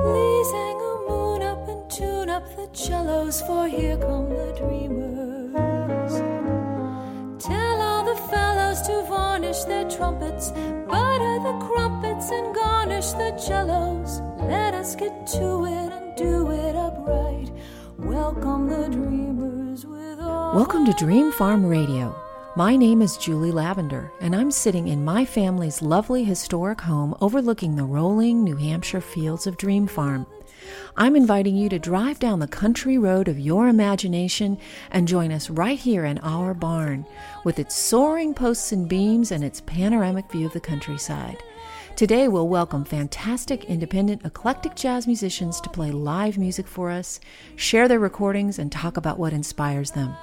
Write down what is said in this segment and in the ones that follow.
Please hang a moon up and tune up the cellos, for here come the dreamers. Tell all the fellows to varnish their trumpets, butter the crumpets, and garnish the cellos. Let us get to it and do it upright. Welcome the dreamers with all. Welcome to Dream Farm Radio. My name is Julie Lavender, and I'm sitting in my family's lovely historic home overlooking the rolling New Hampshire fields of Dream Farm. I'm inviting you to drive down the country road of your imagination and join us right here in our barn with its soaring posts and beams and its panoramic view of the countryside. Today, we'll welcome fantastic, independent, eclectic jazz musicians to play live music for us, share their recordings, and talk about what inspires them.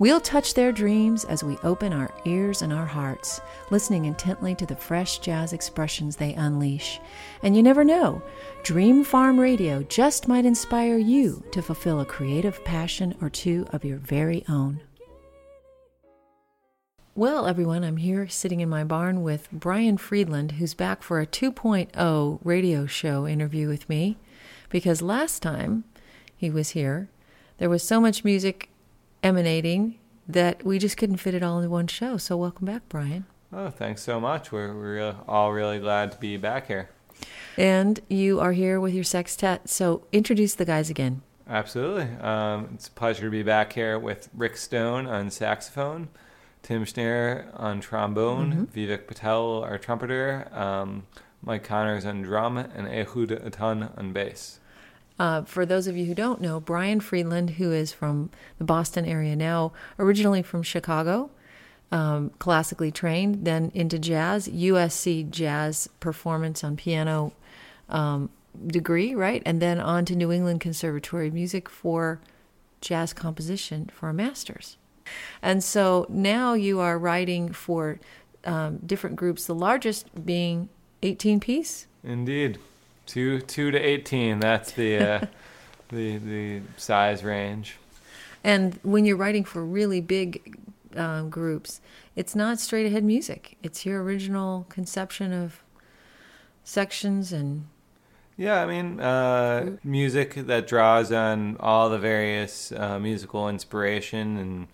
We'll touch their dreams as we open our ears and our hearts, listening intently to the fresh jazz expressions they unleash. And you never know, Dream Farm Radio just might inspire you to fulfill a creative passion or two of your very own. Well, everyone, I'm here sitting in my barn with Brian Friedland, who's back for a 2.0 radio show interview with me. Because last time he was here, there was so much music emanating that we just couldn't fit it all in one show. So, welcome back, Brian. Oh, thanks so much. We're, we're all really glad to be back here. And you are here with your sextet. So, introduce the guys again. Absolutely. Um, it's a pleasure to be back here with Rick Stone on saxophone, Tim Schneer on trombone, Vivek Patel, our trumpeter, um, Mike Connors on drum, and Ehud Ettun on bass. Uh, for those of you who don't know, Brian Friedland, who is from the Boston area now, originally from Chicago, um, classically trained, then into jazz, USC jazz performance on piano um, degree, right? And then on to New England Conservatory of Music for jazz composition for a master's. And so now you are writing for um, different groups, the largest being 18 piece. Indeed. Two, two to 18. That's the, uh, the, the size range. And when you're writing for really big um, groups, it's not straight ahead music. It's your original conception of sections and Yeah, I mean, uh, music that draws on all the various uh, musical inspiration and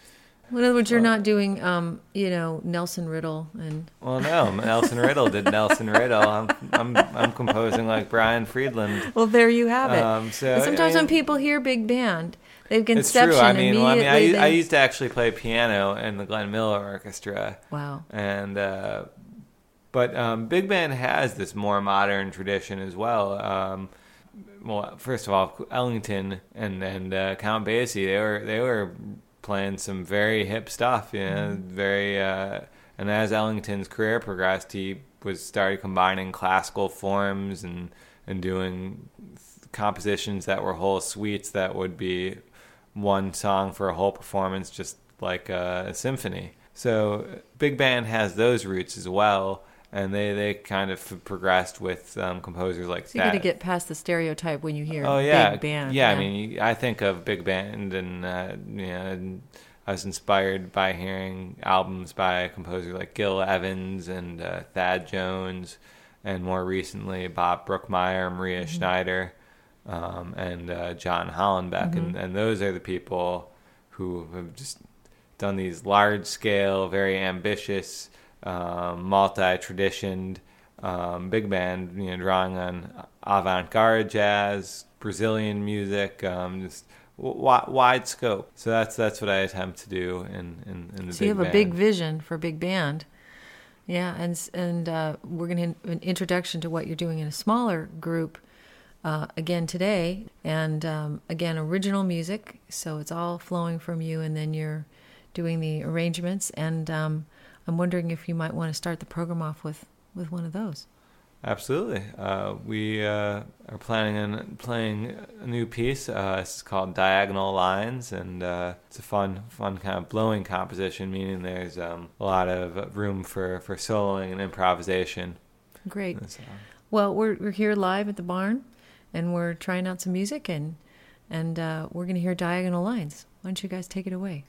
in other words, you're not doing, um, you know, Nelson Riddle and well, no, Nelson Riddle did Nelson Riddle. I'm I'm I'm composing like Brian Friedland. well, there you have it. Um, so And sometimes I when people hear big band, they've conception it's true. I mean, well, I mean, I, immediately. I used to actually play piano in the Glenn Miller Orchestra. wow. and uh, but um, big band has this more modern tradition as well. Um, well, first of all, Ellington and and uh, Count Basie they were they were playing some very hip stuff, you know, very. Uh, and as Ellington's career progressed, he was started combining classical forms and and doing compositions that were whole suites that would be one song for a whole performance, just like a, symphony. So big band has those roots as well, and they they kind of progressed with um, composers like So you got to get past the stereotype when you hear oh yeah, big band. yeah. I mean, I think of big band, and uh, you know, and I was inspired by hearing albums by a composer like Gil Evans and uh, Thad Jones, and more recently Bob Brookmeyer, Maria Mm-hmm. Schneider, um, and uh, John Hollenbeck, Mm-hmm. and, and those are the people who have just done these large scale, very ambitious um, multi-traditioned um, big band, you know, drawing on avant-garde jazz, Brazilian music, um, just w- wide scope. So that's that's what I attempt to do in in, in the. So you have band. a big vision for big band. Yeah, and and uh, we're going to an introduction to what you're doing in a smaller group uh, again today, and um, again original music. So it's all flowing from you, and then you're doing the arrangements. And um, I'm wondering if you might want to start the program off with with one of those. Absolutely. Uh, we uh, are planning on playing a new piece. Uh, it's called Diagonal Lines, and uh, it's a fun, fun kind of blowing composition, meaning there's um, a lot of room for, for soloing and improvisation. Great. Well, we're we're here live at the barn, and we're trying out some music, and and uh, we're going to hear Diagonal Lines. Why don't you guys take it away?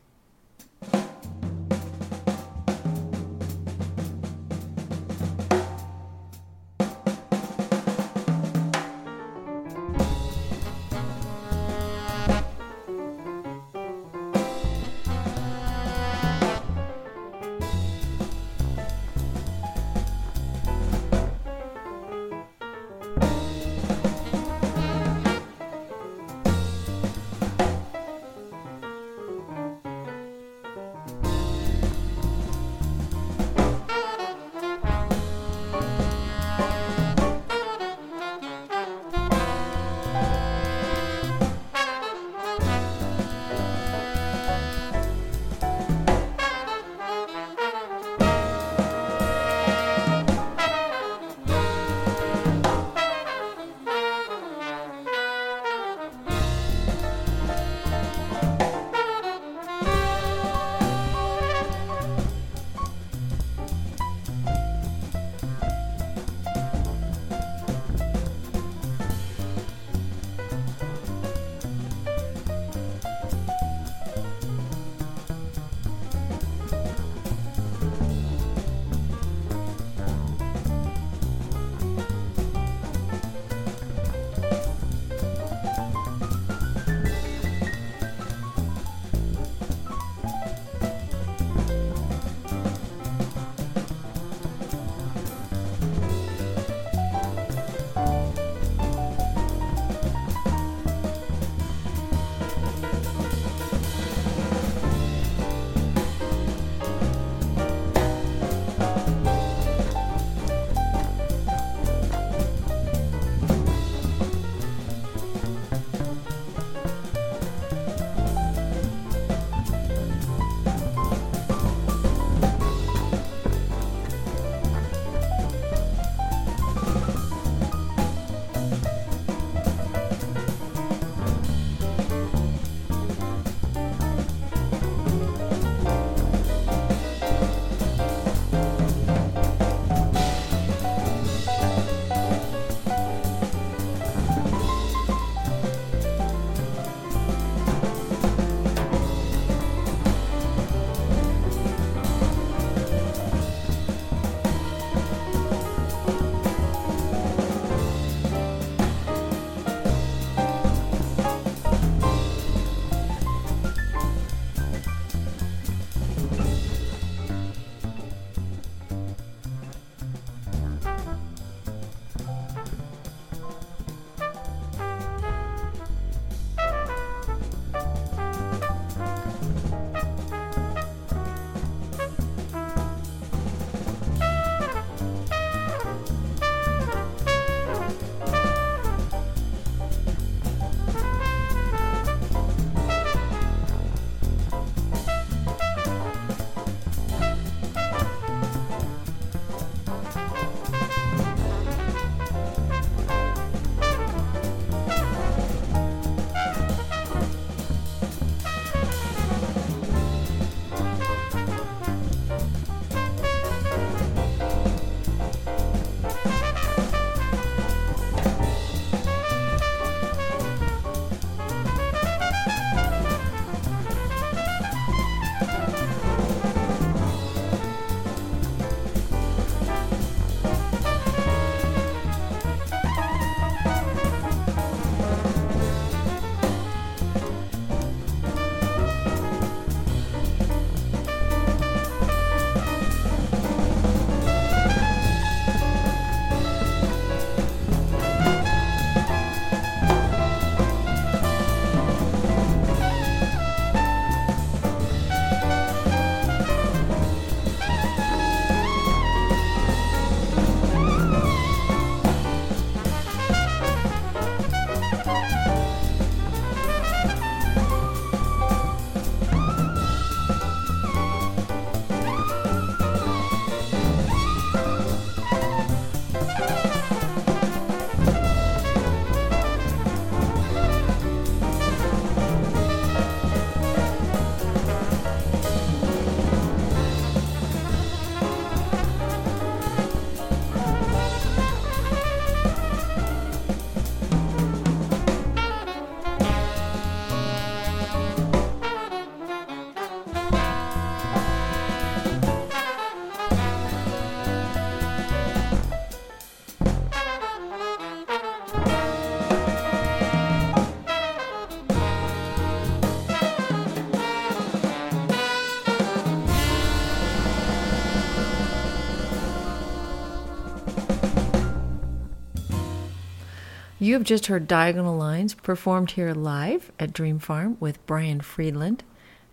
You have just heard Diagonal Lines performed here live at Dream Farm with Brian Friedland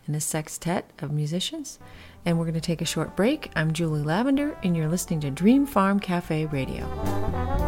and a sextet of musicians. And we're going to take a short break. I'm Julie Lavender, and you're listening to Dream Farm Cafe Radio.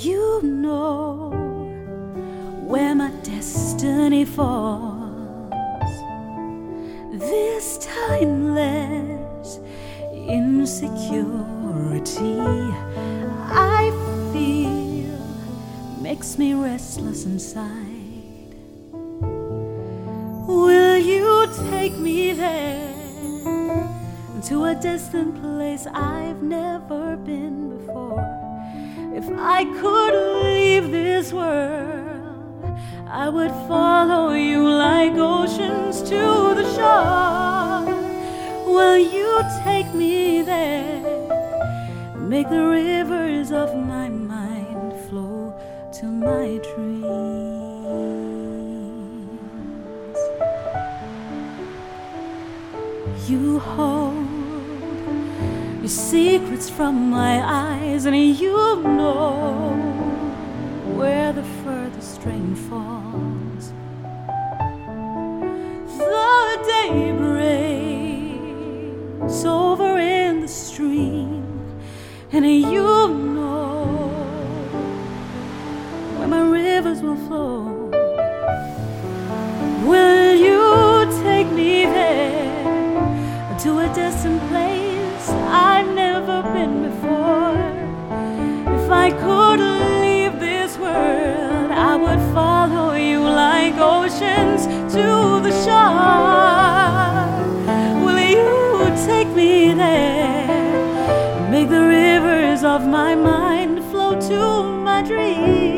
You know where my destiny falls. This timeless insecurity I feel makes me restless inside. Will you take me there? to a distant place I've never been before. If I could leave this world, I would follow you like oceans to the shore. Will you take me there? Make the rivers of my mind flow to my dreams. You hold your secrets from my eyes, and you know where the furthest rain falls. The day breaks over in the stream, and you know where my rivers will flow. Will you take me there to a distant place I could leave this world, I would follow you like oceans to the shore. Will you take me there? Make the rivers of my mind flow to my dreams.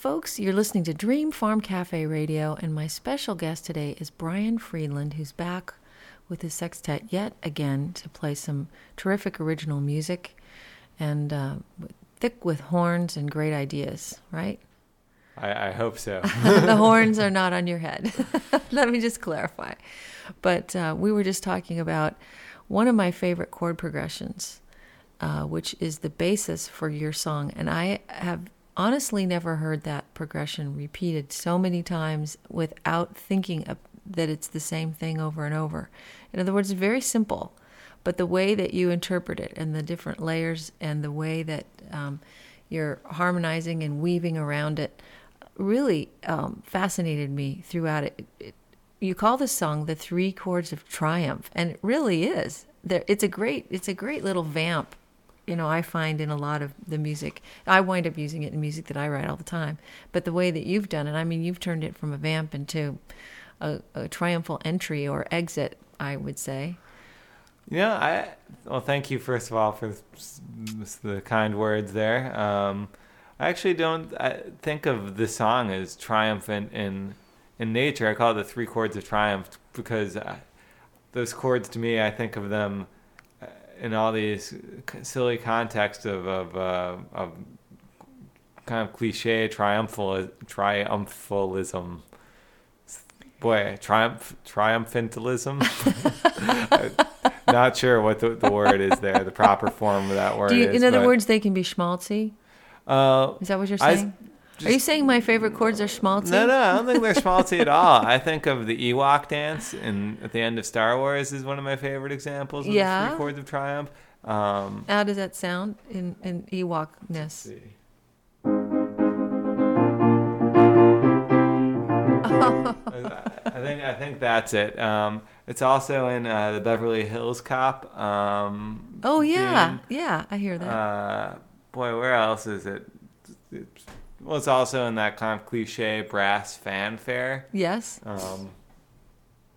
Folks, you're listening to Dream Farm Cafe Radio, and my special guest today is Brian Friedland, who's back with his sextet yet again to play some terrific original music and uh, thick with horns and great ideas, right? I, I hope so. the horns are not on your head. Let me just clarify. But uh, we were just talking about one of my favorite chord progressions, uh, which is the basis for your song. And I have honestly never heard that progression repeated so many times without thinking of, that it's the same thing over and over. In other words, it's very simple, but the way that you interpret it and the different layers and the way that um, you're harmonizing and weaving around it really um, fascinated me throughout it. it. You call this song the Three Chords of Triumph, and it really is. There, it's a great, it's a great little vamp you know, I find in a lot of the music. I wind up using it in music that I write all the time. But the way that you've done it, I mean, you've turned it from a vamp into a, a triumphal entry or exit, I would say. Yeah, I well, thank you first of all for the kind words there. Um, I actually don't I think of the song as triumphant in in nature. I call it the three chords of triumph because I, those chords to me, I think of them in all these silly context of of, uh, of kind of cliche triumphal triumphalism. Boy, triumph triumphantalism. Not sure what the, the word is there, the proper form of that word. You, is, in other but, words, they can be schmaltzy. Uh, is that what you're I- saying? are you saying my favorite chords are schmaltzy? No, no, I don't think they're schmaltzy at all. I think of the Ewok dance in at the end of Star Wars is one of my favorite examples of the Yeah? three chords of triumph. Um, How does that sound in in Ewokness? I think I think that's it. Um, it's also in uh, the Beverly Hills Cop. Um, Oh yeah, theme. yeah, I hear that. Uh, boy, where else is it? It's, well, it's also in that kind of cliche brass fanfare. yes. Um,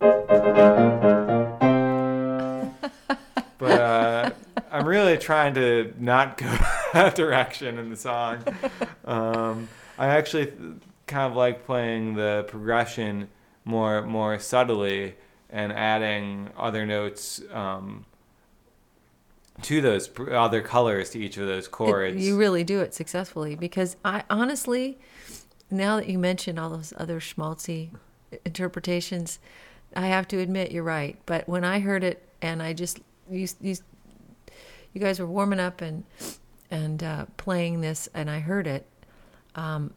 but uh, I'm really trying to not go that direction in the song. Um, I actually kind of like playing the progression more more subtly and adding other notes um, to those other colors to each of those It- chords. you really do it successfully because I honestly, now that you mention all those other schmaltzy interpretations, I have to admit you're right. But when I heard it and I just you you, you guys were warming up and and uh, playing this and I heard it, um,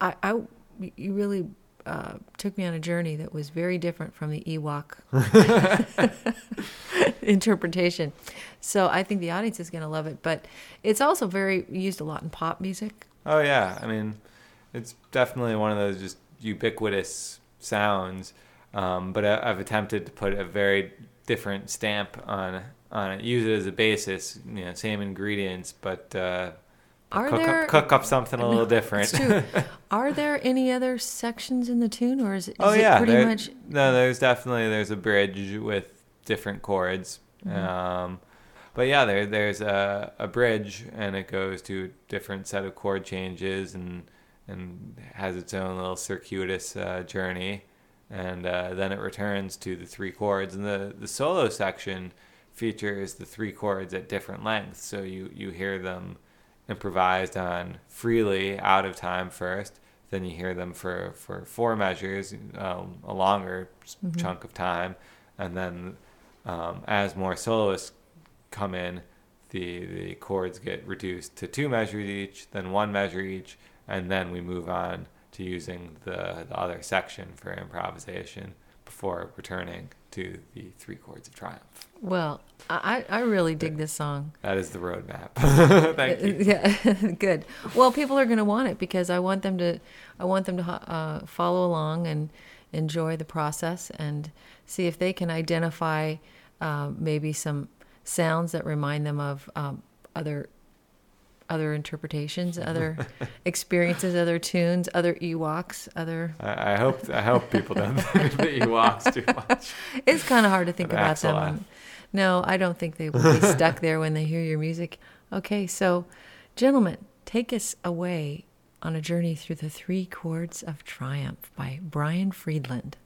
I, I you really uh, took me on a journey that was very different from the Ewok interpretation. So I think the audience is going to love it. But it's also very used a lot in pop music. Oh yeah, I mean, it's definitely one of those just ubiquitous sounds. Um, but I, I've attempted to put a very different stamp on on it. Use it as a basis, you know, same ingredients, but uh, Are cook, there up, cook up something a little different. It's true. Are there any other sections in the tune, or is, it- is oh it yeah, pretty there- much? no. There's definitely there's a bridge with different chords. Mm-hmm. Um, but yeah, there there's a, a bridge and it goes to a different set of chord changes and and has its own little circuitous uh, journey, and uh, then it returns to the three chords. And the the solo section features the three chords at different lengths, so you you hear them improvised on freely out of time first. Then you hear them for, for four measures, um, a longer s- chunk of time, and then um, as more soloists come in, the the chords get reduced to two measures each, then one measure each, and then we move on to using the, the other section for improvisation before returning to the three chords of triumph. Well, I I really dig this song. That is the roadmap. Thank you. Yeah, good. Well, people are going to want it because I want them to, I want them to uh, follow along and enjoy the process and see if they can identify uh, maybe some sounds that remind them of um, other other interpretations, other experiences, other tunes, other Ewoks, other. I, I hope I hope people don't think Ewoks too much. It's kind of hard to think about them. No, I don't think they will be stuck there when they hear your music. Okay, so, gentlemen, take us away on a journey through the three chords of triumph by Brian Friedland.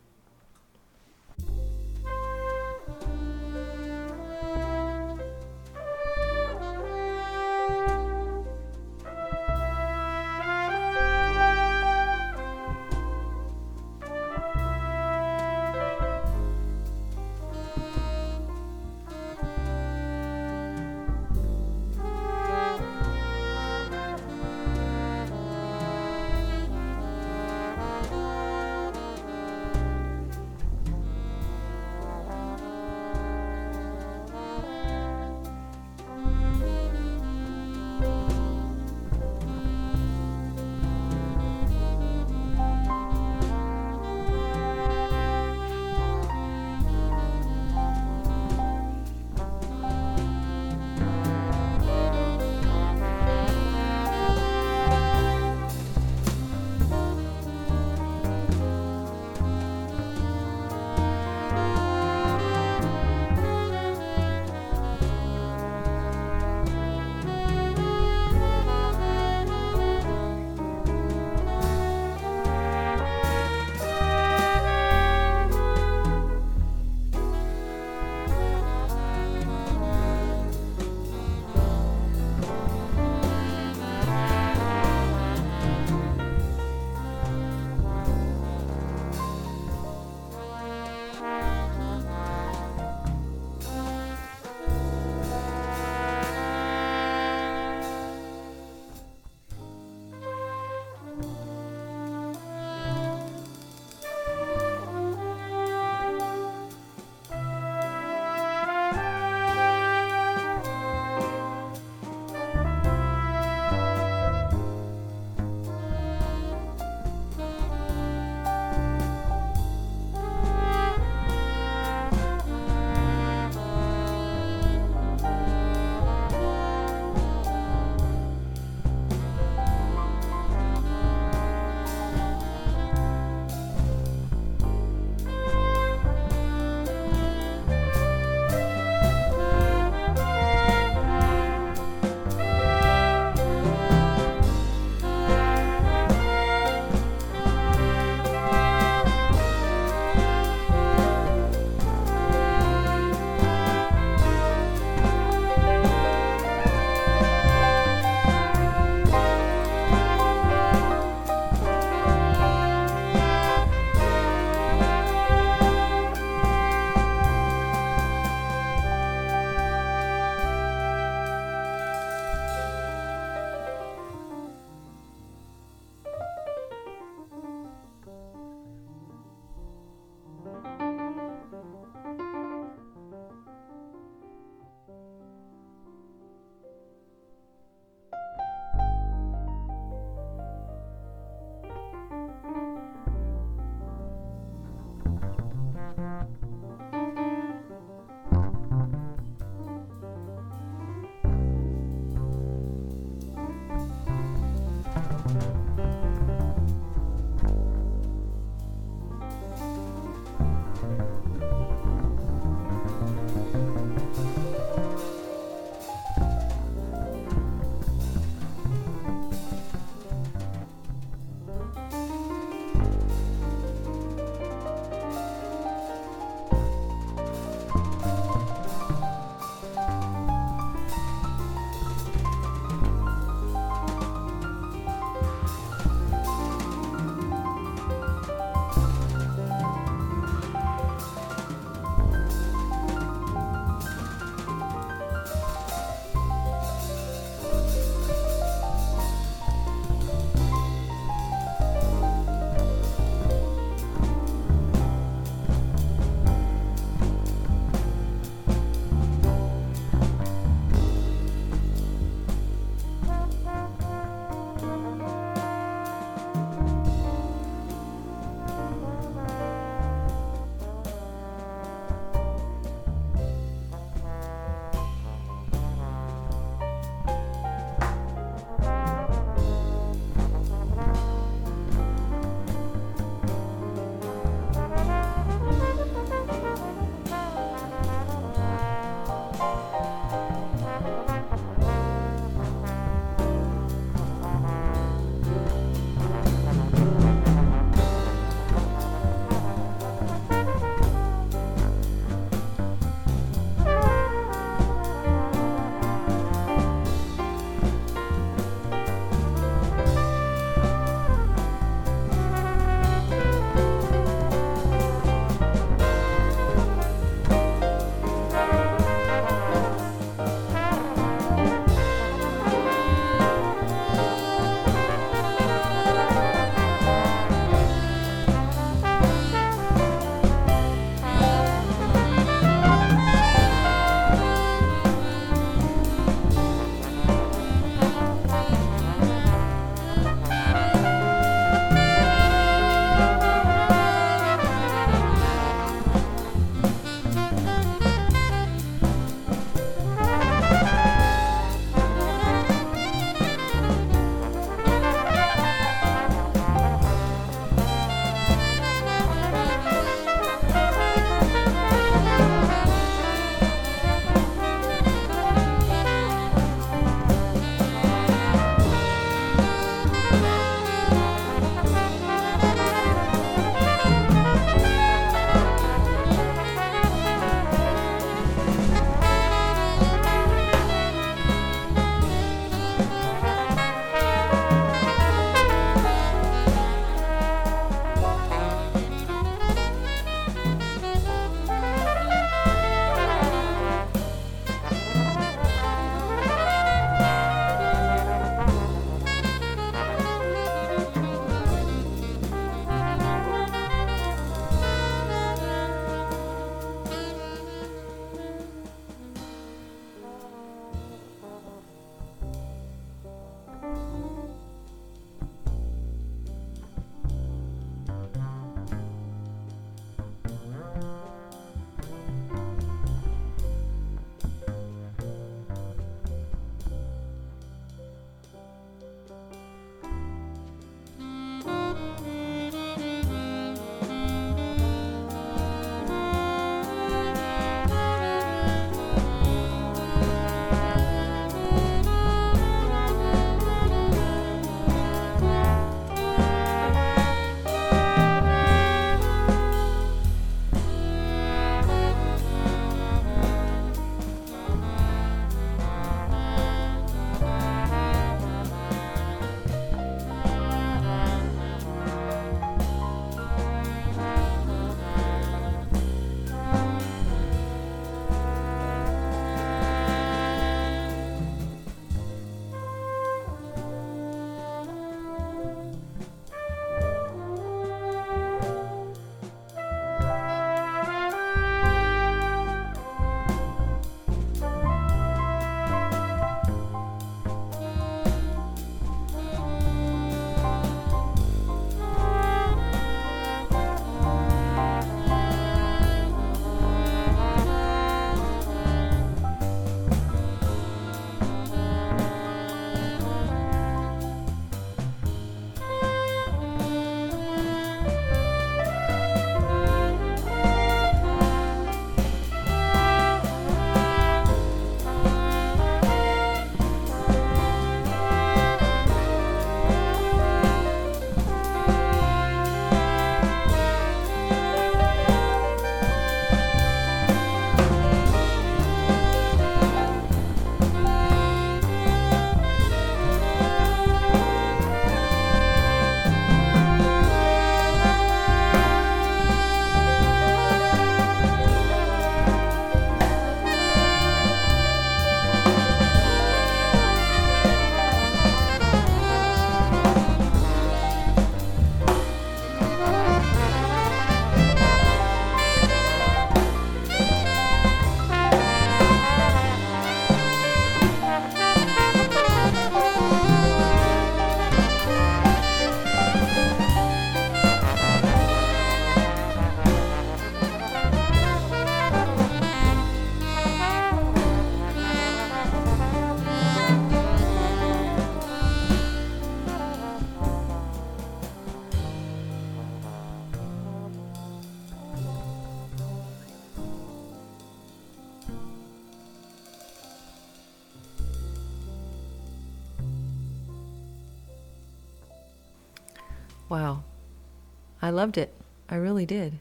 Loved it. I really did.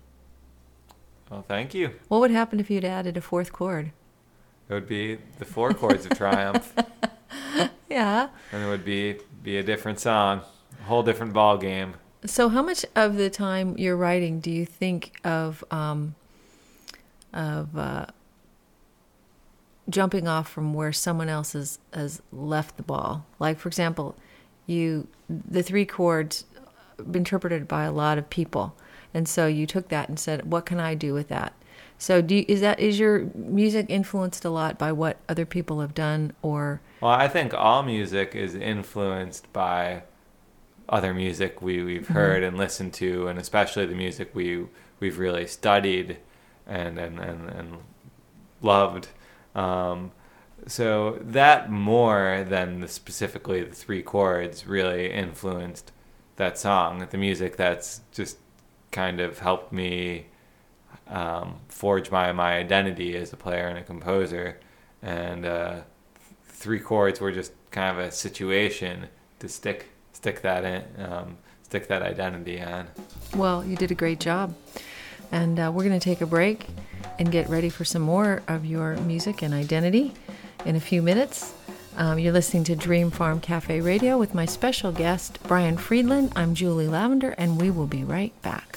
Well, thank you. What would happen if you'd added a fourth chord? It would be the four chords of triumph, Yeah. and it would be be a different song, a whole different ball game. So, how much of the time you're writing do you think of um, of uh, jumping off from where someone else has, has left the ball? Like, for example, you the three chords interpreted by a lot of people, and so you took that and said, "What can I do with that?" So, do you, is that is your music influenced a lot by what other people have done, or Well, I think all music is influenced by other music we, we've heard and listened to, and especially the music we we've really studied and and and, and loved. Um, so that more than the specifically the three chords really influenced that song. The music that's just kind of helped me um, forge my, my identity as a player and a composer. And uh, three chords were just kind of a situation to stick stick that in, um, stick that identity on. Well, you did a great job. And uh, we're going to take a break and get ready for some more of your music and identity in a few minutes. Um, you're listening to Dream Farm Cafe Radio with my special guest, Brian Friedland. I'm Julie Lavender, and we will be right back.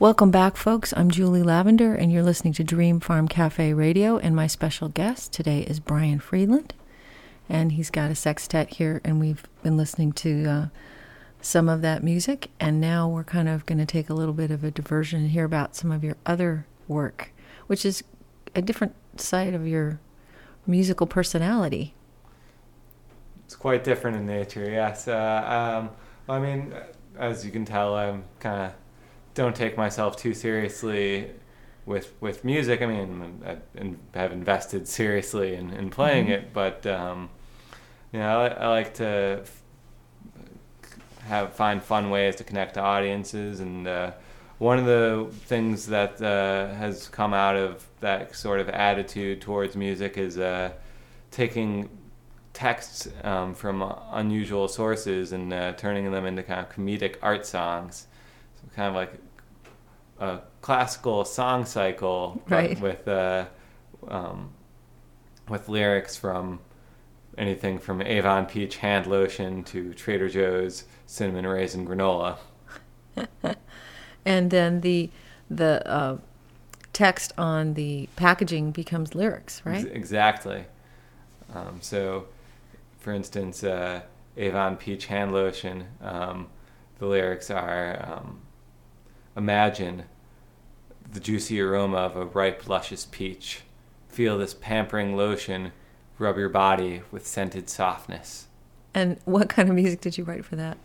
Welcome back, folks. I'm Julie Lavender, and you're listening to Dream Farm Cafe Radio. And my special guest today is Brian Friedland, and he's got a sextet here, and we've been listening to uh, some of that music. And now we're kind of going to take a little bit of a diversion and hear about some of your other work, which is a different side of your musical personality. It's quite different in nature, yes. Uh, um, I mean, as you can tell, I'm kind of don't take myself too seriously with with music. I mean, I have invested seriously in, in playing mm-hmm. it, but um, you know, I, I, like to have find fun ways to connect to audiences, and uh, one of the things that uh, has come out of that sort of attitude towards music is uh, taking texts um, from unusual sources and uh, turning them into kind of comedic art songs. So kind of like a classical song cycle, right. with uh, um, with lyrics from anything from Avon Peach hand lotion to Trader Joe's cinnamon raisin granola. and then the the uh, text on the packaging becomes lyrics, right? Exactly. Um, so, for instance, uh, Avon Peach hand lotion. Um, the lyrics are um, Imagine the juicy aroma of a ripe, luscious peach. Feel this pampering lotion rub your body with scented softness. And what kind of music did you write for that?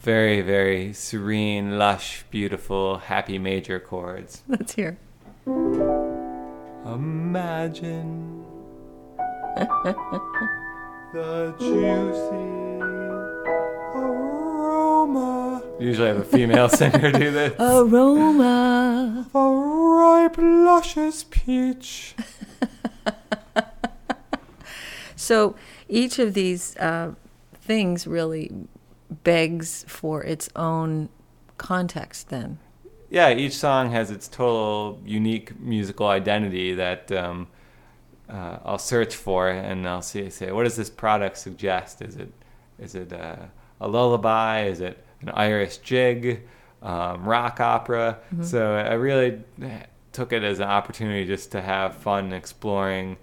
Very, very serene, lush, beautiful, happy major chords. Let's hear. Imagine the juicy aroma. Usually I have a female singer do this. Aroma. A ripe, luscious peach. so each of these uh, things really begs for its own context then. Yeah, each song has its total unique musical identity that um, uh, I'll search for and I'll see say what does this product suggest? Is it is it uh, a lullaby? Is it an Irish jig, um, rock opera? Mm-hmm. So I really took it as an opportunity just to have fun exploring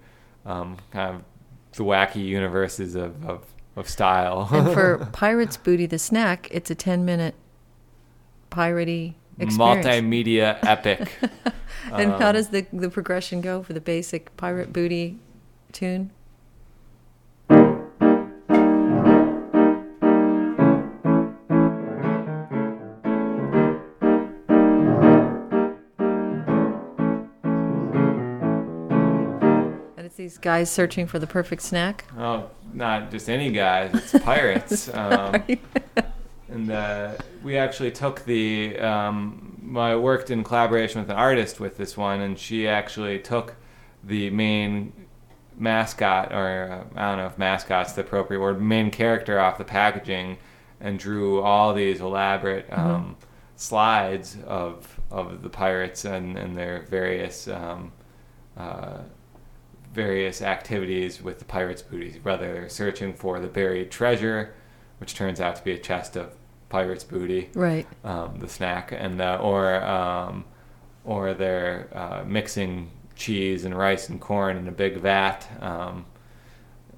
um, kind of the wacky universes of, of, of style. and for Pirates Booty the Snack, it's a 10 minute piratey experience. Multimedia epic. and um, how does the, the progression go for the basic Pirate Booty tune? Guys searching for the perfect snack? Oh, not just any guys. It's pirates. um, and uh, we actually took the. Um, I worked in collaboration with an artist with this one, and she actually took the main mascot, or uh, I don't know if mascot's the appropriate word, main character off the packaging, and drew all these elaborate mm-hmm. um, slides of of the pirates and, and their various um, uh, various activities with the pirates' booty, whether they're searching for the buried treasure, which turns out to be a chest of pirates' booty, right? Um, the snack, and uh, or um, or they're uh, mixing cheese and rice and corn in a big vat. Um,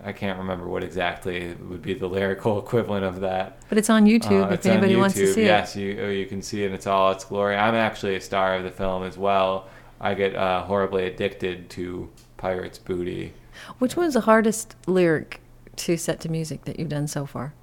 I can't remember what exactly would be the lyrical equivalent of that. But it's on YouTube uh, if anybody wants to see yes, it. Yes, you you can see it in its all its glory. I'm actually a star of the film as well. I get uh, horribly addicted to Pirate's Booty. Which one's the hardest lyric to set to music that you've done so far?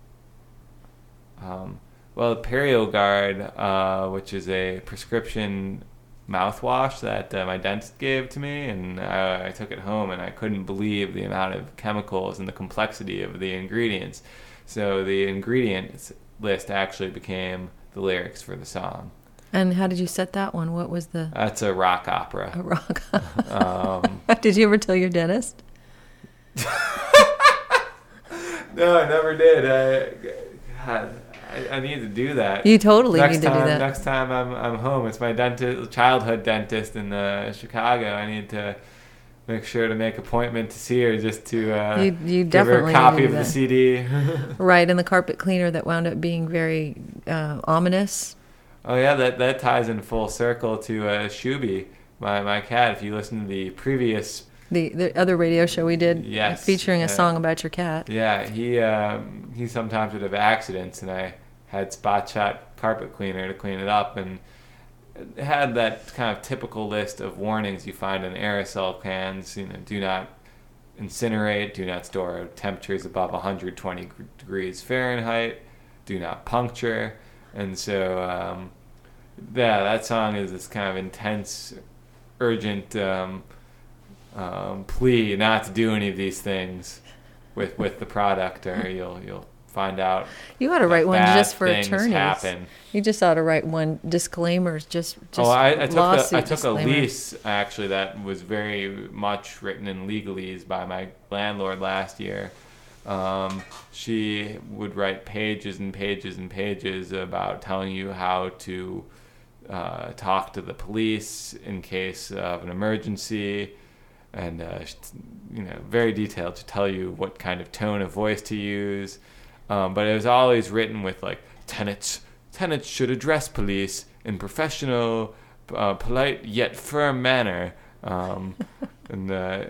Um, well, PerioGard, uh, which is a prescription mouthwash that uh, my dentist gave to me, and I, I, took it home, and I couldn't believe the amount of chemicals and the complexity of the ingredients. So the ingredients list actually became the lyrics for the song. And how did you set that one? What was the? That's a rock opera. A rock. um, did you ever tell your dentist? no, I never did. I, God, I, I, need to do that. You totally next need time, to do that. Next time I'm I'm home, it's my dentist, childhood dentist in uh, Chicago. I need to make sure to make appointment to see her just to uh, You- you give her a copy of the. CD. Right, and the carpet cleaner that wound up being very uh, ominous. Oh yeah, that that ties in full circle to uh, Shuby, my my cat. If you listen to the previous The the other radio show we did, Yes, featuring a uh, song about your cat. Yeah, he um, he sometimes would have accidents, and I had spot shot carpet cleaner to clean it up, and it had that kind of typical list of warnings you find in aerosol cans. You know, do not incinerate, do not store at temperatures above 120 degrees Fahrenheit, do not puncture, and so um, yeah, that song is this kind of intense, urgent. Um, um, plea not to do any of these things with with the product, or you'll you'll find out. You ought to write one just for attorneys. Happen. You just ought to write one disclaimers, just just oh, I, I took a, lawsuit I took a lease actually that was very much written in legalese by my landlord last year. Um, she would write pages and pages and pages about telling you how to uh, talk to the police in case of an emergency, and uh, you know, very detailed to tell you what kind of tone of voice to use. Um, but it was always written with like tenants. Tenants should address police in professional, uh, polite yet firm manner. Um, and uh,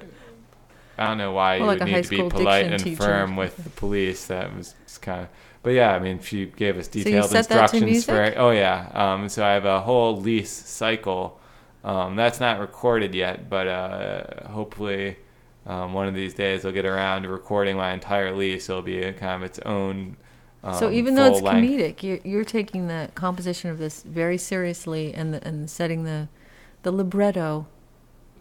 I don't know why you like would need to be polite and teacher. firm with the police. That was kind of. But yeah, I mean, she gave us detailed to instructions for. Oh yeah. Um, so I have a whole lease cycle. Um, that's not recorded yet, but uh, hopefully um, one of these days I'll get around to recording my entire lease. It'll be a, kind of its own. Um, So even though it's length- comedic, you're, you're taking the composition of this very seriously and the, and setting the the libretto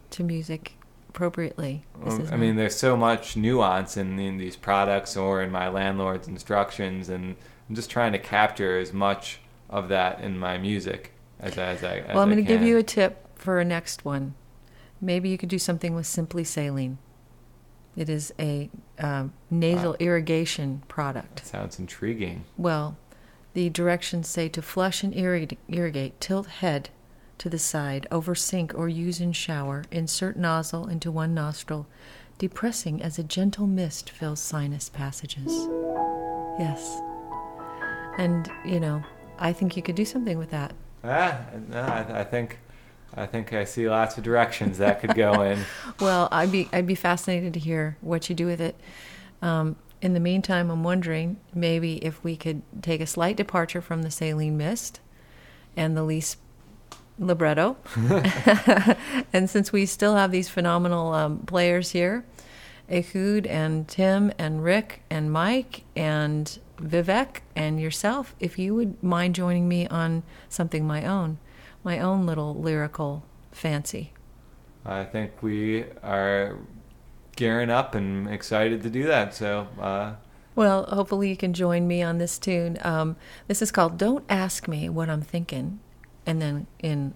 to music appropriately. This Um, I mean, there's so much nuance in, in these products or in my landlord's instructions, and I'm just trying to capture as much of that in my music as, as I. As well, I'm going to give you a tip for a next one. Maybe you could do something with Simply Saline. It is a um, nasal irrigation product. Sounds intriguing. Well, the directions say to flush and irrigate, irrigate tilt head to the side, over sink or use in shower, insert nozzle into one nostril, depressing as a gentle mist fills sinus passages. Yes. And, you know, I think you could do something with that. Ah, no, I, I think, I think I see lots of directions that could go in. Well, I'd be I'd be fascinated to hear what you do with it. Um, in the meantime, I'm wondering maybe if we could take a slight departure from the saline mist and the least libretto, and since we still have these phenomenal um, players here, Ehud and Tim and Rick and Mike and Vivek and yourself, if you would mind joining me on something my own, my own little lyrical fancy. I think we are gearing up and excited to do that. So, uh, Well, hopefully you can join me on this tune. Um, this is called "Don't Ask Me What I'm Thinking," and then in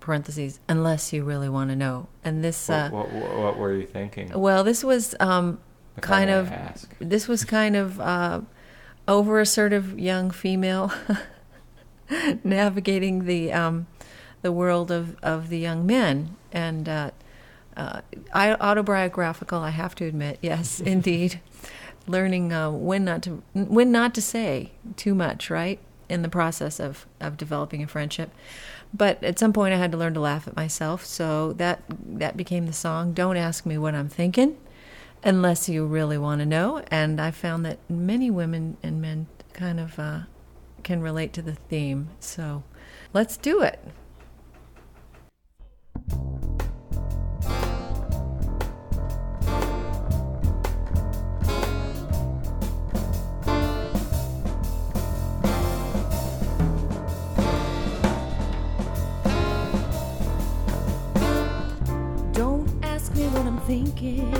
parentheses, unless you really want to know. And this, uh, what, what, what were you thinking? well, this was um, kind of ask. this was kind of uh, over assertive young female navigating the um, the world of, of the young men and uh, uh, I, autobiographical. I have to admit, yes, indeed, learning uh, when not to when not to say too much, right, in the process of of developing a friendship. But at some point, I had to learn to laugh at myself. So that that became the song. Don't ask me what I'm thinking unless you really want to know. And I found that many women and men kind of uh, can relate to the theme. So let's do it. Thinking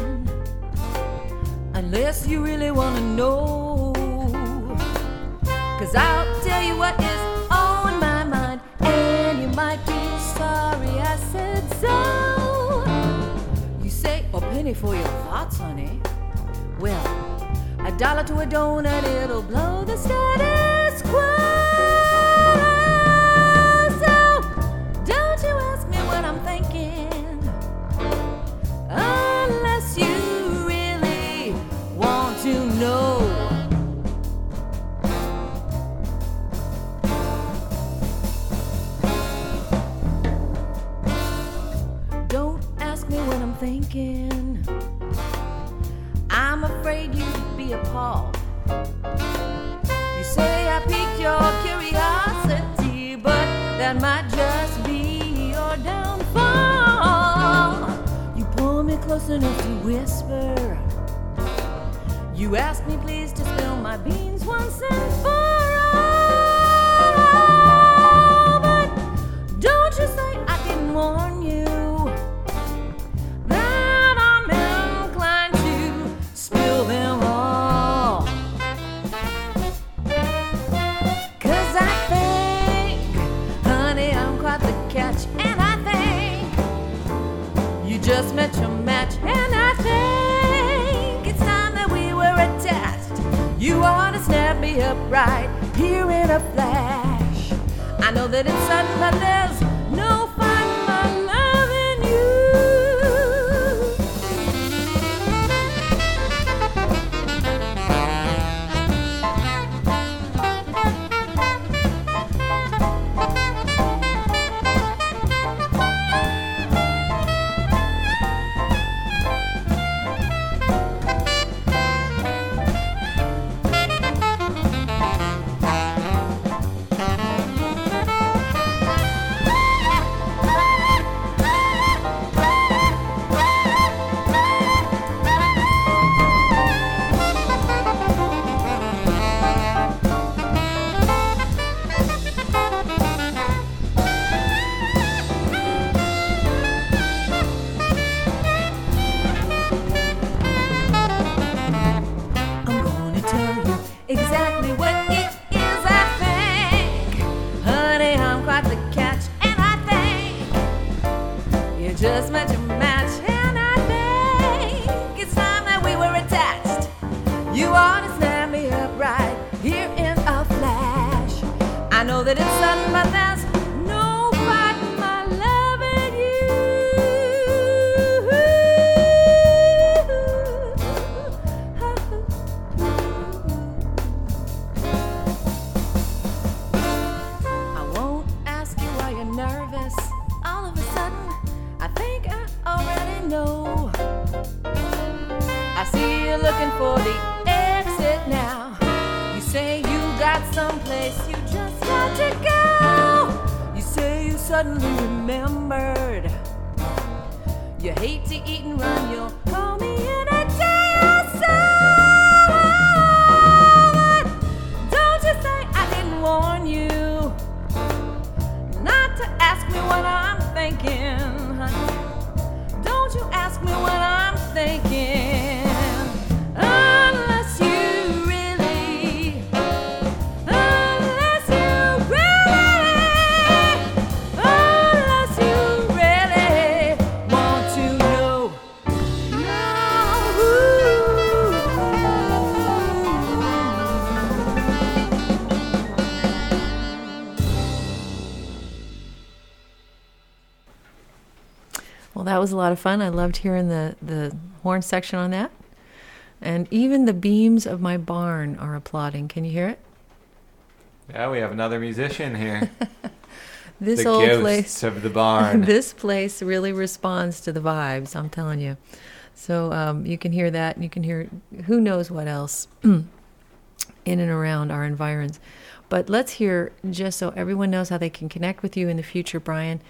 unless you really want to know. Cause I'll tell you what is on my mind, and you might be sorry I said so. You say a penny for your thoughts, honey. Well, a dollar to a donut, it'll blow the status was a lot of fun. I loved hearing the, the horn section on that. And even the beams of my barn are applauding. Can you hear it? Yeah, we have another musician here. This the old place. of the barn. this place really responds to the vibes, I'm telling you. So um, you can hear that, and you can hear who knows what else in and around our environs. But let's hear, just so everyone knows how they can connect with you in the future, Brian,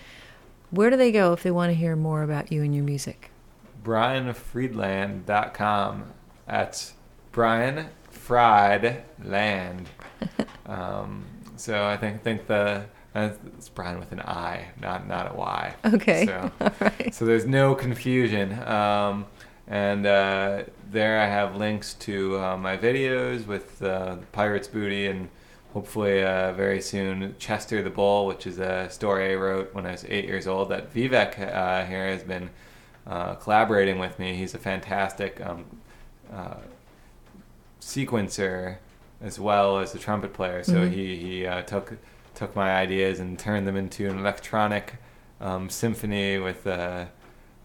where do they go if they want to hear more about you and your music? BrianFriedland.com. That's Brian Fried Land. um, so I think think the uh, it's Brian with an I, not not a Y. Okay. So, All right. so there's no confusion. Um, and uh, there I have links to uh, my videos with uh, Pirates Booty and hopefully uh, very soon Chester the Bull, which is a story I wrote when I was eight years old that Vivek uh, here has been uh, collaborating with me. He's a fantastic um, uh, sequencer as well as a trumpet player. So Mhm. he, he uh, took took my ideas and turned them into an electronic um, symphony with uh,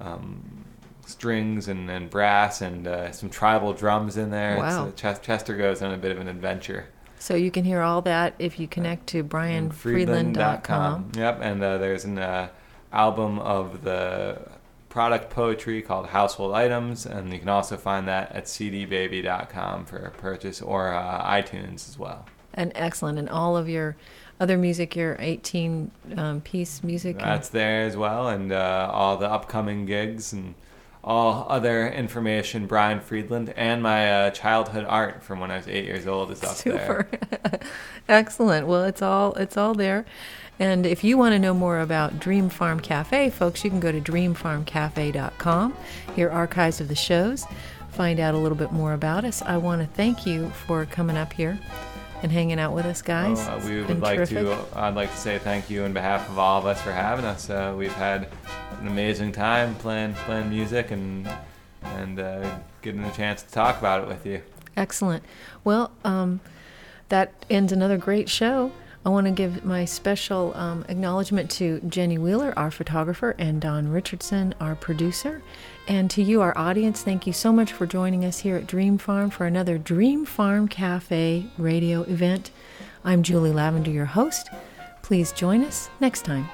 um, strings and, and brass and uh, some tribal drums in there. Wow. Ches- Chester goes on a bit of an adventure. So you can hear all that if you connect to brianfriedland.com. Yep, and uh, there's an uh, album of the product poetry called Household Items, and you can also find that at cdbaby.com for purchase or uh, iTunes as well. And excellent. And all of your other music, your 18 um, piece music. That's there as well, and uh, all the upcoming gigs and all other information. Brian Friedland and my uh, childhood art from when I was eight years old is up Super. there. excellent. Well, it's all it's all there. And if you want to know more about Dream Farm Cafe, folks, you can go to dreamfarmcafe.com, hear archives of the shows, find out a little bit more about us. I want to thank you for coming up here and hanging out with us, guys. Oh, uh, we would like terrific. to. I'd like to say thank you on behalf of all of us for having us. Uh, we've had an amazing time playing playing music and and uh, getting a chance to talk about it with you. Excellent. Well, um, that ends another great show. I want to give my special um, acknowledgement to Jenny Wheeler, our photographer, and Don Richardson, our producer. And to you, our audience, thank you so much for joining us here at Dream Farm for another Dream Farm Cafe radio event. I'm Julie Lavender, your host. Please join us next time.